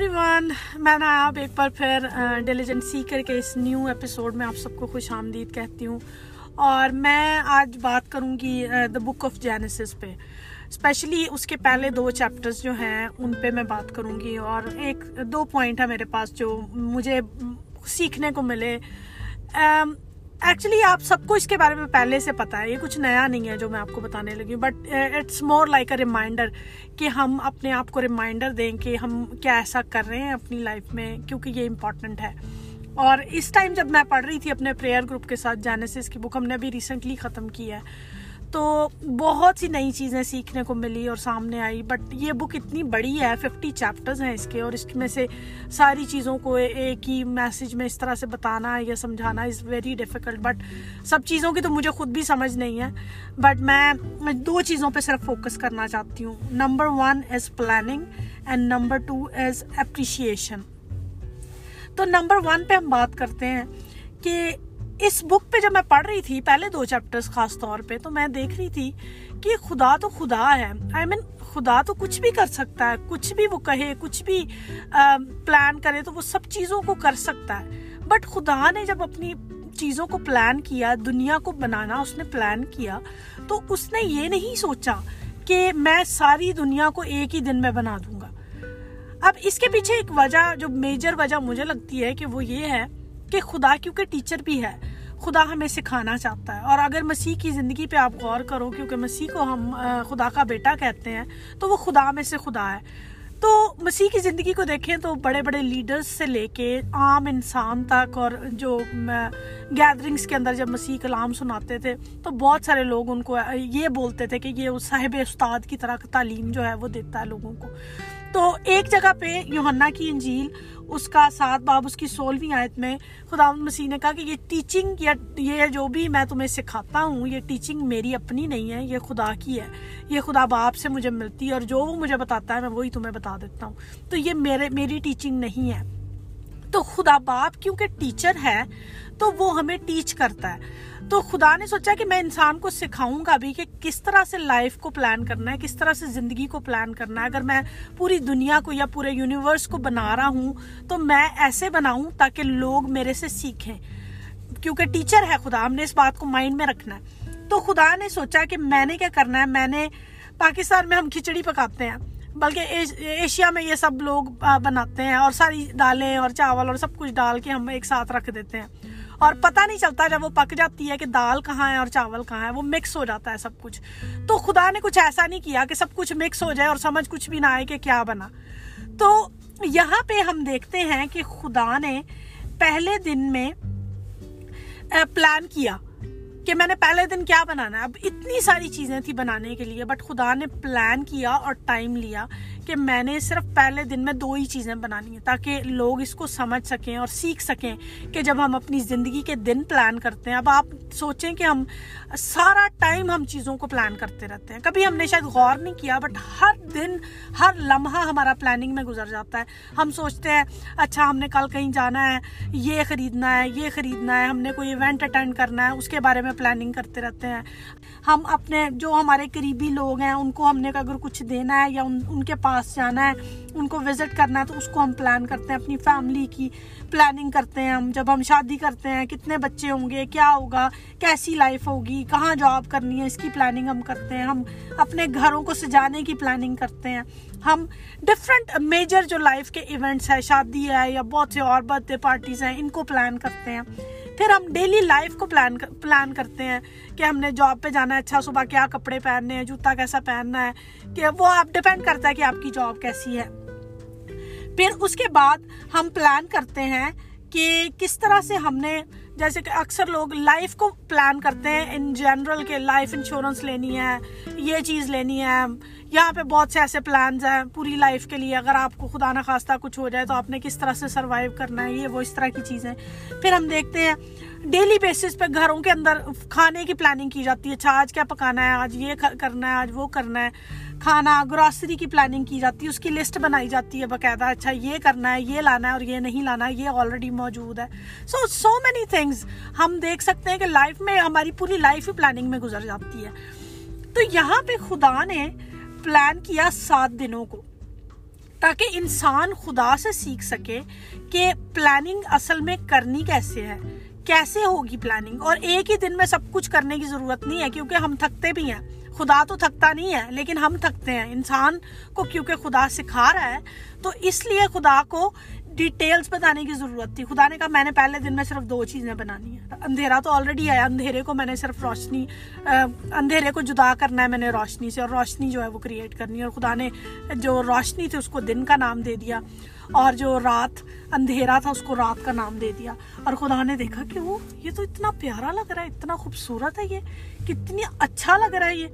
Every one میں نے آپ ایک بار پھر ڈیلیجنٹ سیکر کے اس نیو ایپیسوڈ میں آپ سب کو خوش آمدید کہتی ہوں اور میں آج بات کروں گی دا بک آف جینیسس پہ۔ اسپیشلی اس کے پہلے دو چیپٹرز جو ہیں ان پہ میں بات کروں گی اور ایک دو پوائنٹ ہے میرے پاس جو مجھے سیکھنے کو ملے۔ um, ایکچولی آپ سب کو اس کے بارے میں پہلے سے پتا ہے، یہ کچھ نیا نہیں ہے جو میں آپ کو بتانے لگی ہوں but it's more like a reminder کہ ہم اپنے آپ کو ریمائنڈر دیں کہ ہم کیا ایسا کر رہے ہیں اپنی لائف میں، کیونکہ یہ امپورٹنٹ ہے۔ اور اس ٹائم جب میں پڑھ رہی تھی اپنے پریئر گروپ کے ساتھ جینیسس کی بک ہم نے ابھی ریسنٹلی ختم کی ہے۔ تو بہت سی نئی چیزیں سیکھنے کو ملی اور سامنے آئی بٹ یہ بک اتنی بڑی ہے ففٹی چیپٹرز ہیں اس کے اور اس میں سے ساری چیزوں کو ایک ہی میسج میں اس طرح سے بتانا یا سمجھانا از ویری ڈیفیکلٹ بٹ سب چیزوں کی تو مجھے خود بھی سمجھ نہیں ہے۔ بٹ میں دو چیزوں پہ صرف فوکس کرنا چاہتی ہوں۔ Number one is planning and number two is appreciation تو نمبر ون پہ ہم بات کرتے ہیں کہ اس بک پہ جب میں پڑھ رہی تھی پہلے دو چیپٹرز خاص طور پہ تو میں دیکھ رہی تھی کہ خدا تو خدا ہے. آئی I مین mean, خدا تو کچھ بھی کر سکتا ہے. کچھ بھی وہ کہے کچھ بھی پلان کرے تو وہ سب چیزوں کو کر سکتا ہے. بٹ خدا نے جب اپنی چیزوں کو پلان کیا دنیا کو بنانا اس نے پلان کیا تو اس نے یہ نہیں سوچا کہ میں ساری دنیا کو ایک ہی دن میں بنا دوں گا. اب اس کے پیچھے ایک وجہ جو میجر وجہ مجھے لگتی ہے کہ وہ یہ ہے کہ خدا کیونکہ ٹیچر بھی ہے، خدا ہمیں سکھانا چاہتا ہے۔ اور اگر مسیح کی زندگی پہ آپ غور کرو، کیونکہ مسیح کو ہم خدا کا بیٹا کہتے ہیں، تو وہ خدا میں سے خدا ہے۔ تو مسیح کی زندگی کو دیکھیں تو بڑے بڑے لیڈرز سے لے کے عام انسان تک، اور جو گیدرنگز کے اندر جب مسیح کلام سناتے تھے، تو بہت سارے لوگ ان کو یہ بولتے تھے کہ یہ صاحب استاد کی طرح تعلیم جو ہے وہ دیتا ہے لوگوں کو۔ تو ایک جگہ پہ یوحنا کی انجیل، اس کا ساتھ باب، اس کی سولوی آیت میں خدا مسیح نے کہا کہ یہ ٹیچنگ یا یہ جو بھی میں تمہیں سکھاتا ہوں، یہ ٹیچنگ میری اپنی نہیں ہے، یہ خدا کی ہے۔ یہ خدا باپ سے مجھے ملتی ہے اور جو وہ مجھے بتاتا ہے، میں وہی تمہیں بتا دیتا ہوں۔ تو یہ میرے، میری ٹیچنگ نہیں ہے۔ تو خدا باپ کیونکہ ٹیچر ہے تو وہ ہمیں ٹیچ کرتا ہے۔ تو خدا نے سوچا کہ میں انسان کو سکھاؤں گا بھی کہ کس طرح سے لائف کو پلان کرنا ہے، کس طرح سے زندگی کو پلان کرنا ہے۔ اگر میں پوری دنیا کو یا پورے یونیورس کو بنا رہا ہوں تو میں ایسے بناؤں تاکہ لوگ میرے سے سیکھیں۔ کیونکہ ٹیچر ہے خدا، ہم نے اس بات کو مائنڈ میں رکھنا ہے۔ تو خدا نے سوچا کہ میں نے کیا کرنا ہے؟ میں نے پاکستان میں ہم کھچڑی پکاتے ہیں۔ بلکہ ایشیا میں یہ سب لوگ بناتے ہیں اور ساری دالیں اور چاول اور سب کچھ ڈال کے ہم ایک ساتھ رکھ دیتے ہیں۔ اور پتہ نہیں چلتا جب وہ پک جاتی ہے کہ دال کہاں ہے اور چاول کہاں ہے، وہ مکس ہو جاتا ہے سب کچھ۔ تو خدا نے کچھ ایسا نہیں کیا کہ سب کچھ مکس ہو جائے اور سمجھ کچھ بھی نہ آئے کہ کیا بنا۔ تو یہاں پہ ہم دیکھتے ہیں کہ خدا نے پہلے دن میں پلان کیا۔ کہ میں نے پہلے دن کیا بنانا ہے؟ اب اتنی ساری چیزیں تھی بنانے کے لیے بٹ خدا نے پلان کیا اور ٹائم لیا کہ میں نے صرف پہلے دن میں دو ہی چیزیں بنانی ہیں تاکہ لوگ اس کو سمجھ سکیں اور سیکھ سکیں کہ جب ہم اپنی زندگی کے دن پلان کرتے ہیں اب آپ سوچیں کہ ہم سارا ٹائم ہم چیزوں کو پلان کرتے رہتے ہیں۔ کبھی ہم نے شاید غور نہیں کیا بٹ ہر دن ہر لمحہ ہمارا پلاننگ میں گزر جاتا ہے۔ ہم سوچتے ہیں اچھا ہم نے کل کہیں جانا ہے یہ خریدنا ہے یہ خریدنا ہے ہم نے کوئی ایونٹ اٹینڈ کرنا ہے اس کے بارے میں پلاننگ کرتے رہتے ہیں۔ ہم اپنے جو ہمارے قریبی لوگ ہیں ان کو ہم نے اگر کچھ دینا ہے یا ان, ان کے پاس پاس جانا ہے، ان کو وزٹ کرنا ہے، تو اس کو ہم پلان کرتے ہیں، اپنی فیملی کی پلاننگ کرتے ہیں ہم۔ جب ہم شادی کرتے ہیں، کتنے بچے ہوں گے، کیا ہوگا، کیسی لائف ہوگی، کہاں جاب کرنی ہے، اس کی پلاننگ ہم کرتے ہیں۔ ہم اپنے گھروں کو سجانے کی پلاننگ کرتے ہیں۔ ہم ڈفرینٹ میجر جو لائف کے ایونٹس ہیں، شادی ہے یا بہت سے اور برتھ ڈے پارٹیز ہیں، ان کو پلان کرتے ہیں۔ پھر ہم ڈیلی لائف کو پلان پلان کرتے ہیں کہ ہم نے جاب پہ جانا ہے اچھا صبح کیا کپڑے پہننے ہیں، جوتا کیسا پہننا ہے، کہ وہ آپ ڈپینڈ کرتا ہے کہ آپ کی جاب کیسی ہے۔ پھر اس کے بعد ہم پلان کرتے ہیں کہ کس طرح سے ہم نے جیسے کہ اکثر لوگ لائف کو پلان کرتے ہیں ان جنرل کے لائف انشورنس لینی ہے، یہ چیز لینی ہے۔ یہاں پہ بہت سے ایسے پلانز ہیں پوری لائف کے لیے۔ اگر آپ کو خدا نخواستہ کچھ ہو جائے تو آپ نے کس طرح سے سروائیو کرنا ہے، یہ وہ اس طرح کی چیزیں۔ پھر ہم دیکھتے ہیں ڈیلی بیسس پہ گھروں کے اندر کھانے کی پلاننگ کی جاتی ہے۔ اچھا آج کیا پکانا ہے؟ آج یہ کرنا ہے، آج وہ کرنا ہے۔ کھانا گراسری کی پلاننگ کی جاتی ہے، اس کی لسٹ بنائی جاتی ہے باقاعدہ۔ اچھا یہ کرنا ہے، یہ لانا ہے اور یہ نہیں لانا ہے یہ آلریڈی موجود ہے۔ سو سو مینی تھنگس ہم دیکھ سکتے ہیں کہ لائف میں، ہماری پوری لائف ہی پلاننگ میں گزر جاتی ہے۔ تو یہاں پہ خدا نے پلان کیا سات دنوں کو۔ تاکہ انسان خدا سے سیکھ سکے کہ پلاننگ اصل میں کرنی کیسے ہے۔ کیسے ہوگی پلاننگ اور ایک ہی دن میں سب کچھ کرنے کی ضرورت نہیں ہے، کیونکہ ہم تھکتے بھی ہیں۔ خدا تو تھکتا نہیں ہے، لیکن ہم تھکتے ہیں۔ انسان کو کیونکہ خدا سکھا رہا ہے، تو اس لیے خدا کو ڈیٹیلز بتانے کی ضرورت تھی۔ خدا نے کہا میں نے پہلے دن میں صرف دو چیزیں بنانی ہیں۔ اندھیرا تو آلریڈی ہے اندھیرے کو میں نے صرف روشنی اندھیرے کو جدا کرنا ہے میں نے روشنی سے، اور روشنی جو ہے وہ کریٹ کرنی ہے۔ اور خدا نے جو روشنی تھی اس کو دن کا نام دے دیا، اور جو رات اندھیرا تھا اس کو رات کا نام دے دیا۔ اور خدا نے دیکھا کہ وہ، یہ تو اتنا پیارا لگ رہا ہے، اتنا خوبصورت ہے یہ، کتنی اچھا لگ رہا ہے یہ۔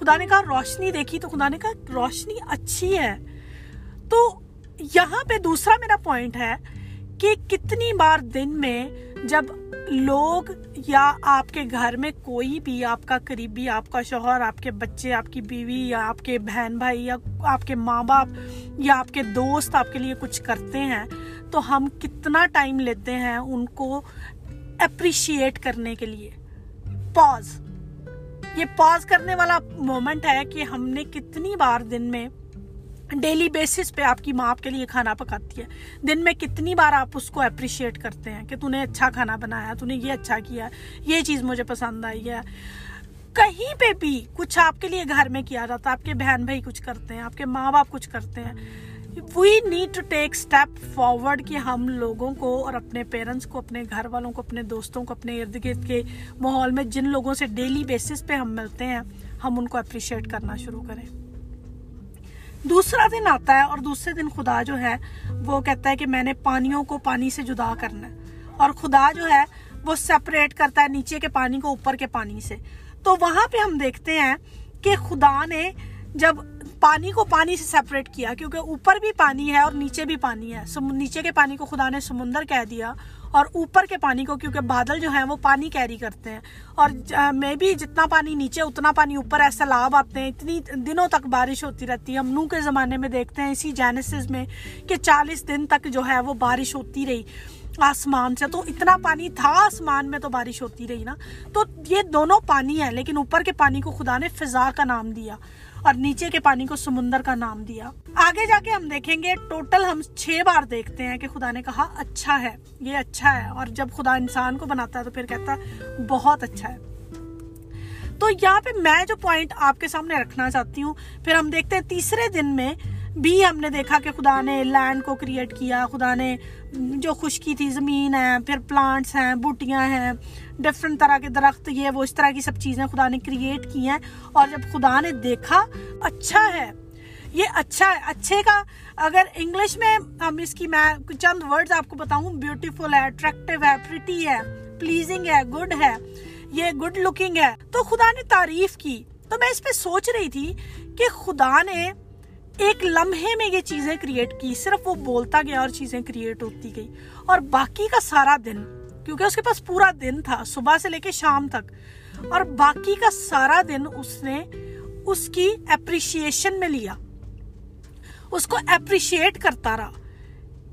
خدا نے کہا روشنی دیکھی تو خدا نے کہا روشنی اچھی ہے۔ تو یہاں پہ دوسرا میرا پوائنٹ ہے کہ کتنی بار دن میں جب لوگ یا آپ کے گھر میں کوئی بھی آپ کا قریبی، آپ کا شوہر، آپ کے بچے، آپ کی بیوی یا آپ کے بہن بھائی یا آپ کے ماں باپ یا آپ کے دوست آپ کے لیے کچھ کرتے ہیں، تو ہم کتنا ٹائم لیتے ہیں ان کو اپریشیٹ کرنے کے لیے۔ پاز یہ پاز کرنے والا مومنٹ ہے کہ ہم نے کتنی بار دن میں ڈیلی بیسس پہ آپ کی ماں آپ کے لیے کھانا پکاتی ہے۔ دن میں کتنی بار آپ اس کو اپریشیٹ کرتے ہیں کہ تو نے اچھا کھانا بنایا تو نے یہ اچھا کیا، یہ چیز مجھے پسند آئی ہے۔ کہیں پہ بھی کچھ آپ کے لیے گھر میں کیا جاتا ہے، آپ کے بہن بھائی کچھ کرتے ہیں، آپ کے ماں باپ کچھ کرتے ہیں۔ We need to take step forward کہ ہم لوگوں کو اور اپنے پیرنٹس کو، اپنے گھر والوں کو، اپنے دوستوں کو، اپنے ارد گرد کے ماحول میں جن لوگوں سے ڈیلی بیسس پہ ہم ملتے ہیں، ہم ان کو اپریشیٹ کرنا شروع کریں۔ دوسرا دن آتا ہے اور دوسرے دن خدا جو ہے وہ کہتا ہے کہ میں نے پانیوں کو پانی سے جدا کرنا ہے۔ اور خدا جو ہے وہ سیپریٹ کرتا ہے نیچے کے پانی کو اوپر کے پانی سے۔ تو وہاں پہ ہم دیکھتے ہیں کہ خدا نے جب پانی کو پانی سے سیپریٹ کیا، کیونکہ اوپر بھی پانی ہے اور نیچے بھی پانی ہے۔ نیچے کے پانی کو خدا نے سمندر کہہ دیا۔ اور اوپر کے پانی کو، کیونکہ بادل جو ہیں وہ پانی کیری کرتے ہیں۔ اور میں بھی جتنا پانی نیچے، اتنا پانی اوپر، ایسا لاب آتے ہیں۔ اتنی دنوں تک بارش ہوتی رہتی ہے۔ ہم نو کے زمانے میں دیکھتے ہیں اسی جینسز میں کہ چالیس دن تک جو ہے وہ بارش ہوتی رہی۔ آسمان سے۔ تو اتنا پانی تھا آسمان میں تو بارش ہوتی رہی نا۔ تو یہ دونوں پانی ہے لیکن اوپر کے پانی کو خدا نے فضا کا نام دیا اور نیچے کے پانی کو سمندر کا نام دیا۔ آگے جا کے ہم دیکھیں گے، ٹوٹل ہم چھ بار دیکھتے ہیں کہ خدا نے کہا اچھا ہے، یہ اچھا ہے۔ اور جب خدا انسان کو بناتا ہے تو پھر کہتا ہے بہت اچھا ہے۔ تو یہاں پہ میں جو پوائنٹ آپ کے سامنے رکھنا چاہتی ہوں، پھر ہم دیکھتے ہیں تیسرے دن میں بھی ہم نے دیکھا کہ خدا نے لینڈ کو کریٹ کیا، خدا نے جو خشکی تھی، زمین ہے، پھر پلانٹس ہیں، بوٹیاں ہیں ڈفرنٹ طرح کے درخت، یہ وہ اس طرح کی سب چیزیں خدا نے کریٹ کی ہیں۔ اور جب خدا نے دیکھا اچھا ہے۔ یہ اچھا ہے، اچھے کا۔ اگر انگلش میں ہم اس کی میں چند ورڈز آپ کو بتاؤں۔ بیوٹیفل ہے اٹریکٹیو ہے پریٹی ہے پلیزنگ ہے گڈ ہے۔ یہ گڈ لکنگ ہے۔ تو خدا نے تعریف کی۔ تو میں اس پہ سوچ رہی تھی کہ خدا نے ایک لمحے میں یہ چیزیں کریٹ کی، صرف وہ بولتا گیا اور چیزیں کریٹ ہوتی گئی۔ اور باقی کا سارا دن، کیونکہ اس کے پاس پورا دن تھا، صبح سے لے کے شام تک، اور باقی کا سارا دن اس نے اس کی اپریشیشن میں لیا۔ اس کو اپریشیٹ کرتا رہا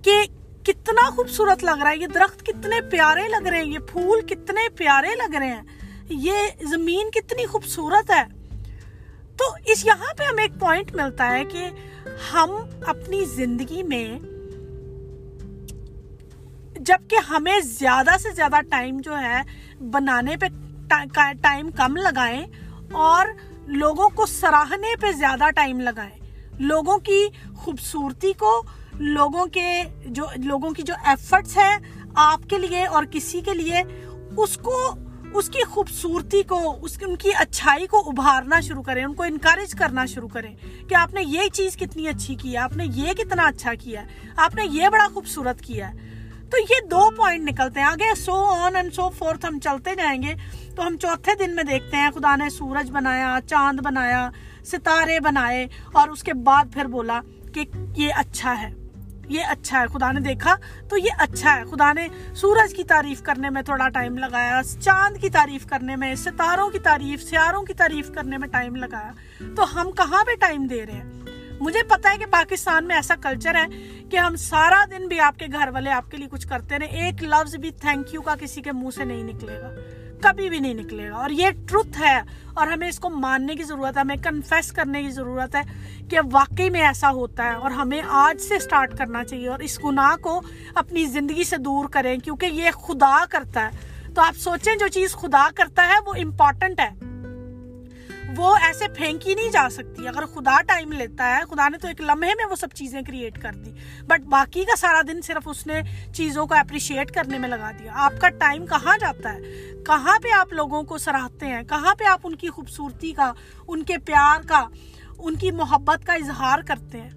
کہ کتنا خوبصورت لگ رہا ہے، یہ درخت کتنے پیارے لگ رہے ہیں، یہ پھول کتنے پیارے لگ رہے ہیں، یہ زمین کتنی خوبصورت ہے۔ تو اس یہاں پہ ہمیں ایک پوائنٹ ملتا ہے کہ ہم اپنی زندگی میں جبکہ ہمیں زیادہ سے زیادہ ٹائم جو ہے بنانے پہ ٹائم کم لگائیں اور لوگوں کو سراہنے پہ زیادہ ٹائم لگائیں۔ لوگوں کی خوبصورتی کو، لوگوں کے جو، لوگوں کی جو ایفرٹس ہیں آپ کے لیے اور کسی کے لیے، اس کو اس کی خوبصورتی کو، اس کی، ان کی اچھائی کو ابھارنا شروع کریں، ان کو انکریج کرنا شروع کریں کہ آپ نے یہ چیز کتنی اچھی کی ہے، آپ نے یہ کتنا اچھا کیا ہے، آپ نے یہ بڑا خوبصورت کیا ہے۔ تو یہ دو پوائنٹ نکلتے ہیں۔ آگے سو آن اینڈ سو فورتھ ہم چلتے جائیں گے۔ تو ہم چوتھے دن میں دیکھتے ہیں، خدا نے سورج بنایا، چاند بنایا، ستارے بنائے اور اس کے بعد پھر بولا کہ یہ اچھا ہے۔ یہ اچھا ہے، خدا نے دیکھا تو یہ اچھا ہے۔ خدا نے سورج کی تعریف کرنے میں تھوڑا ٹائم لگایا، چاند کی تعریف کرنے میں، ستاروں کی تعریف، سیاروں کی تعریف کرنے میں ٹائم لگایا۔ تو ہم کہاں پہ ٹائم دے رہے ہیں؟ مجھے پتا ہے کہ پاکستان میں ایسا کلچر ہے کہ ہم سارا دن بھی آپ کے گھر والے آپ کے لیے کچھ کرتے رہے، ایک لفظ بھی تھینک یو کا کسی کے منہ سے نہیں نکلے گا۔ کبھی بھی نہیں نکلے گا۔ اور یہ ٹروتھ ہے۔ اور ہمیں اس کو ماننے کی ضرورت ہے، ہمیں کنفیس کرنے کی ضرورت ہے کہ واقعی میں ایسا ہوتا ہے۔ اور ہمیں آج سے سٹارٹ کرنا چاہیے۔ اور اس گناہ کو اپنی زندگی سے دور کریں، کیونکہ یہ خدا کرتا ہے۔ تو آپ سوچیں، جو چیز خدا کرتا ہے وہ امپورٹنٹ ہے۔ وہ ایسے پھینکی نہیں جا سکتی۔ اگر خدا ٹائم لیتا ہے، خدا نے تو ایک لمحے میں وہ سب چیزیں کریٹ کر دی۔ بٹ باقی کا سارا دن صرف اس نے چیزوں کو اپریشیٹ کرنے میں لگا دیا۔ آپ کا ٹائم کہاں جاتا ہے؟ کہاں پہ آپ لوگوں کو سراہتے ہیں؟ کہاں پہ آپ ان کی خوبصورتی کا، ان کے پیار کا، ان کی محبت کا اظہار کرتے ہیں؟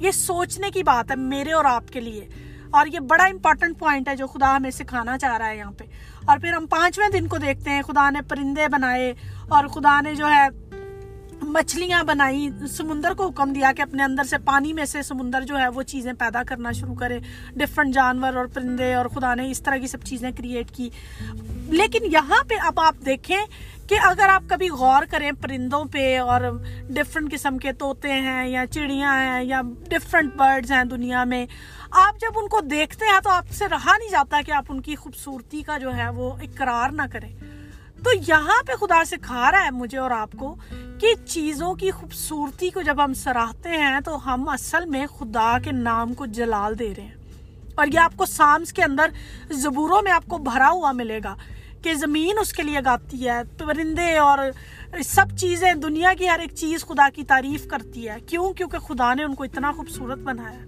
یہ سوچنے کی بات ہے میرے اور آپ کے لیے۔ اور یہ بڑا امپورٹنٹ پوائنٹ ہے جو خدا ہمیں سکھانا چاہ رہا ہے یہاں پہ۔ اور پھر ہم پانچویں دن کو دیکھتے ہیں، خدا نے پرندے بنائے اور خدا نے جو ہے مچھلیاں بنائی، سمندر کو حکم دیا کہ اپنے اندر سے پانی میں سے سمندر جو ہے وہ چیزیں پیدا کرنا شروع کرے ڈفرنٹ جانور اور پرندے اور خدا نے اس طرح کی سب چیزیں کریٹ کی۔ لیکن یہاں پہ اب آپ دیکھیں کہ اگر آپ کبھی غور کریں پرندوں پہ اور ڈفرنٹ قسم کے طوطے ہیں یا چڑیاں ہیں یا ڈفرنٹ برڈز ہیں دنیا میں، آپ جب ان کو دیکھتے ہیں تو آپ سے رہا نہیں جاتا کہ آپ ان کی خوبصورتی کا جو ہے وہ اقرار نہ کریں۔ تو یہاں پہ خدا سکھا رہا ہے مجھے اور آپ کو کہ چیزوں کی خوبصورتی کو جب ہم سراہتے ہیں تو ہم اصل میں خدا کے نام کو جلال دے رہے ہیں۔ اور یہ آپ کو سامس کے اندر زبوروں میں آپ کو بھرا ہوا ملے گا کہ زمین اس کے لیے گاتی ہے، پرندے اور سب چیزیں، دنیا کی ہر ایک چیز خدا کی تعریف کرتی ہے۔ کیوں؟ کیونکہ خدا نے ان کو اتنا خوبصورت بنایا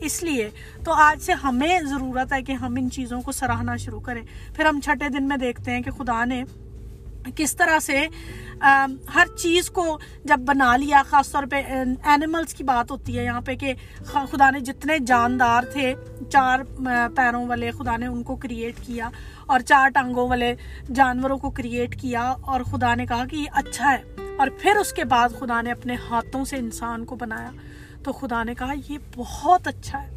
اس لیے تو آج سے ہمیں ضرورت ہے کہ ہم ان چیزوں کو سراہنا شروع کریں۔ پھر ہم چھٹے دن میں دیکھتے ہیں کہ خدا نے کس طرح سے ہر چیز کو جب بنا لیا، خاص طور پہ اینیملز کی بات ہوتی ہے یہاں پہ کہ خدا نے جتنے جاندار تھے، چار پیروں والے خدا نے ان کو کریٹ کیا اور چار ٹانگوں والے جانوروں کو کریٹ کیا اور خدا نے کہا کہ یہ اچھا ہے اور پھر اس کے بعد خدا نے اپنے ہاتھوں سے انسان کو بنایا۔ تو خدا نے کہا یہ بہت اچھا ہے،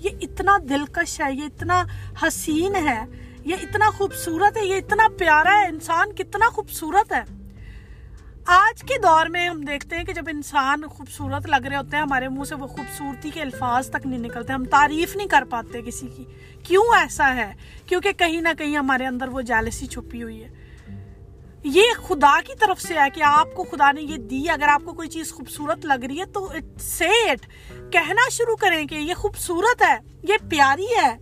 یہ اتنا دلکش ہے، یہ اتنا حسین ہے یہ اتنا خوبصورت ہے، یہ اتنا پیارا ہے، انسان کتنا خوبصورت ہے۔ آج کے دور میں ہم دیکھتے ہیں کہ جب انسان خوبصورت لگ رہے ہوتے ہیں، ہمارے منہ سے وہ خوبصورتی کے الفاظ تک نہیں نکلتے، ہم تعریف نہیں کر پاتے کسی کی۔ کیوں ایسا ہے؟ کیونکہ کہیں نہ کہیں ہمارے اندر وہ جالسی چھپی ہوئی ہے۔ یہ خدا کی طرف سے ہے کہ آپ کو خدا نے یہ دی۔ اگر آپ کو کوئی چیز خوبصورت لگ رہی ہے تو اٹ کہنا شروع کریں کہ یہ خوبصورت ہے، یہ پیاری ہے۔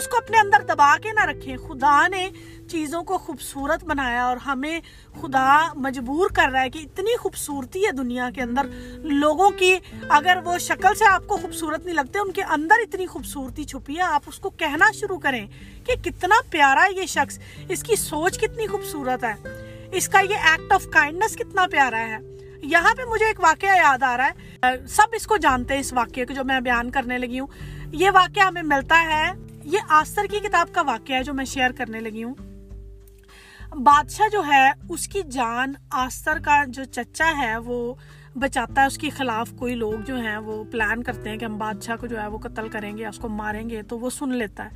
اس کو اپنے اندر دبا کے نہ رکھیں۔ خدا نے چیزوں کو خوبصورت بنایا اور ہمیں خدا مجبور کر رہا ہے کہ اتنی خوبصورتی ہے دنیا کے اندر۔ لوگوں کی اگر وہ شکل سے آپ کو خوبصورت نہیں لگتے، ان کے اندر اتنی خوبصورتی چھپی ہے، آپ اس کو کہنا شروع کریں کہ کتنا پیارا ہے یہ شخص۔ اس کی سوچ کتنی خوبصورت ہے۔ اس کا یہ ایکٹ آف کائنڈنس کتنا پیارا ہے۔ یہاں پہ مجھے ایک واقعہ یاد آ رہا ہے۔ سب اس کو جانتے ہیں، اس واقعے کو جو میں بیان کرنے لگی ہوں۔ یہ واقعہ ہمیں ملتا ہے یہ آستر کی کتاب کا واقعہ ہے جو میں شیئر کرنے لگی ہوں۔ بادشاہ جو ہے، اس کی جان آستر کا جو چچا ہے، وہ بچاتا ہے اس کے خلاف کوئی لوگ جو ہیں وہ پلان کرتے ہیں کہ ہم بادشاہ کو جو ہے وہ قتل کریں گے اس کو ماریں گے، تو وہ سن لیتا ہے۔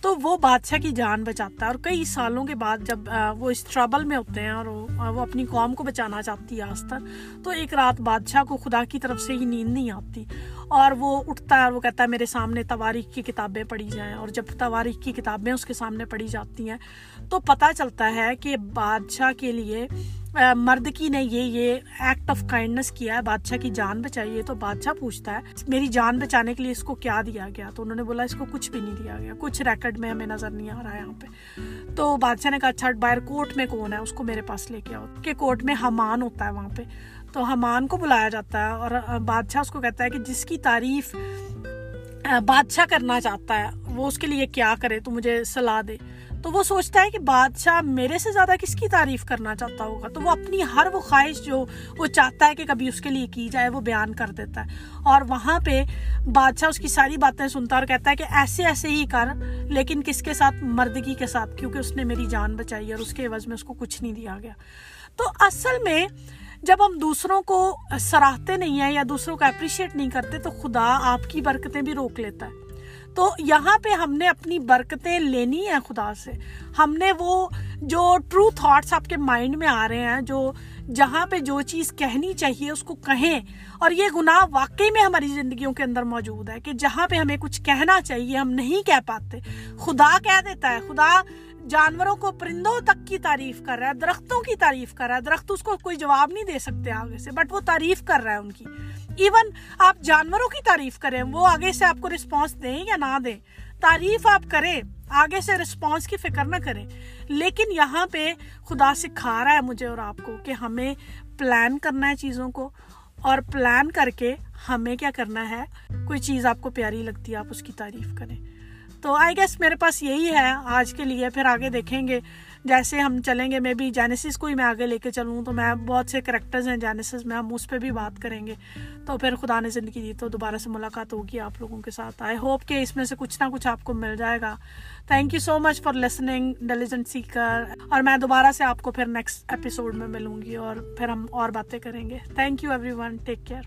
تو وہ بادشاہ کی جان بچاتا ہے اور کئی سالوں کے بعد جب وہ اس ٹربل میں ہوتے ہیں اور وہ اپنی قوم کو بچانا چاہتی ہے آستر تو ایک رات بادشاہ کو خدا کی طرف سے ہی نیند نہیں آتی۔ اور وہ اٹھتا ہے اور وہ کہتا ہے، میرے سامنے تواریخ کی کتابیں پڑھی جائیں۔ اور جب تواریخ کی کتابیں اس کے سامنے پڑھی جاتی ہیں، تو پتہ چلتا ہے کہ بادشاہ کے لیے مرد کی نے یہ یہ ایکٹ آف کائنڈنس کیا ہے، بادشاہ کی جان بچائی ہے تو بادشاہ پوچھتا ہے، میری جان بچانے کے لیے اس کو کیا دیا گیا؟ تو انہوں نے بولا اس کو کچھ بھی نہیں دیا گیا، کچھ ریکڈ میں ہمیں نظر نہیں آ رہا ہے یہاں پہ۔ تو بادشاہ نے کہا اچھا باہر کورٹ میں کون ہے؟ اس کو میرے پاس لے کے آؤ۔ کہ کورٹ میں حمان ہوتا ہے وہاں پہ۔ تو حمان کو بلایا جاتا ہے اور بادشاہ اس کو کہتا ہے کہ جس کی تعریف بادشاہ کرنا چاہتا ہے، وہ اس کے لیے کیا کرے؟ تو مجھے صلاح دے۔ تو وہ سوچتا ہے کہ بادشاہ میرے سے زیادہ کس کی تعریف کرنا چاہتا ہوگا؟ تو وہ اپنی ہر وہ خواہش جو وہ چاہتا ہے کہ کبھی اس کے لیے کی جائے وہ بیان کر دیتا ہے۔ اور وہاں پہ بادشاہ اس کی ساری باتیں سنتا اور کہتا ہے کہ ایسے ایسے ہی کر، لیکن کس کے ساتھ؟ مردگی کے ساتھ، کیونکہ اس نے میری جان بچائی اور اس کے عوض میں اس کو کچھ نہیں دیا گیا۔ تو اصل میں جب ہم دوسروں کو سراہتے نہیں ہیں یا دوسروں کو اپریشیٹ نہیں کرتے، تو خدا آپ کی برکتیں بھی روک لیتا ہے۔ تو یہاں پہ ہم نے اپنی برکتیں لینی ہیں خدا سے۔ ہم نے وہ جو ٹرو تھاٹس آپ کے مائنڈ میں آ رہے ہیں، جو جہاں پہ جو چیز کہنی چاہیے اس کو کہیں۔ اور یہ گناہ واقعی میں ہماری زندگیوں کے اندر موجود ہے کہ جہاں پہ ہمیں کچھ کہنا چاہیے، ہم نہیں کہہ پاتے۔ خدا کہہ دیتا ہے، خدا جانوروں کو پرندوں تک کی تعریف کر رہا ہے، درختوں کی تعریف کر رہا ہے۔ درخت اس کو کوئی جواب نہیں دے سکتے آگے سے بٹ وہ تعریف کر رہا ہے ان کی۔ ایون آپ جانوروں کی تعریف کریں، وہ آگے سے آپ کو رسپانس دیں یا نہ دیں۔ تعریف آپ کریں، آگے سے رسپانس کی فکر نہ کریں۔ لیکن یہاں پہ خدا سکھا رہا ہے مجھے اور آپ کو کہ ہمیں پلان کرنا ہے چیزوں کو اور پلان کر کے ہمیں کیا کرنا ہے؟ کوئی چیز آپ کو پیاری لگتی ہے، آپ اس کی تعریف کریں۔ تو آئی گیس میرے پاس یہی ہے آج کے لیے، پھر آگے دیکھیں گے۔ جیسے ہم چلیں گے میں بھی جینیسس کو ہی میں آگے لے کے چلوں، تو میں بہت سے کریکٹرز ہیں جینیسس میں ہم اس پہ بھی بات کریں گے۔ تو پھر خدا نے زندگی دی، تو دوبارہ سے ملاقات ہوگی آپ لوگوں کے ساتھ۔ آئی ہوپ کہ اس میں سے کچھ نہ کچھ آپ کو مل جائے گا۔ Thank you so much for listening diligent seeker اور میں دوبارہ سے آپ کو پھر نیکسٹ ایپیسوڈ میں ملوں گی اور پھر ہم اور باتیں کریں گے۔ Thank you everyone take care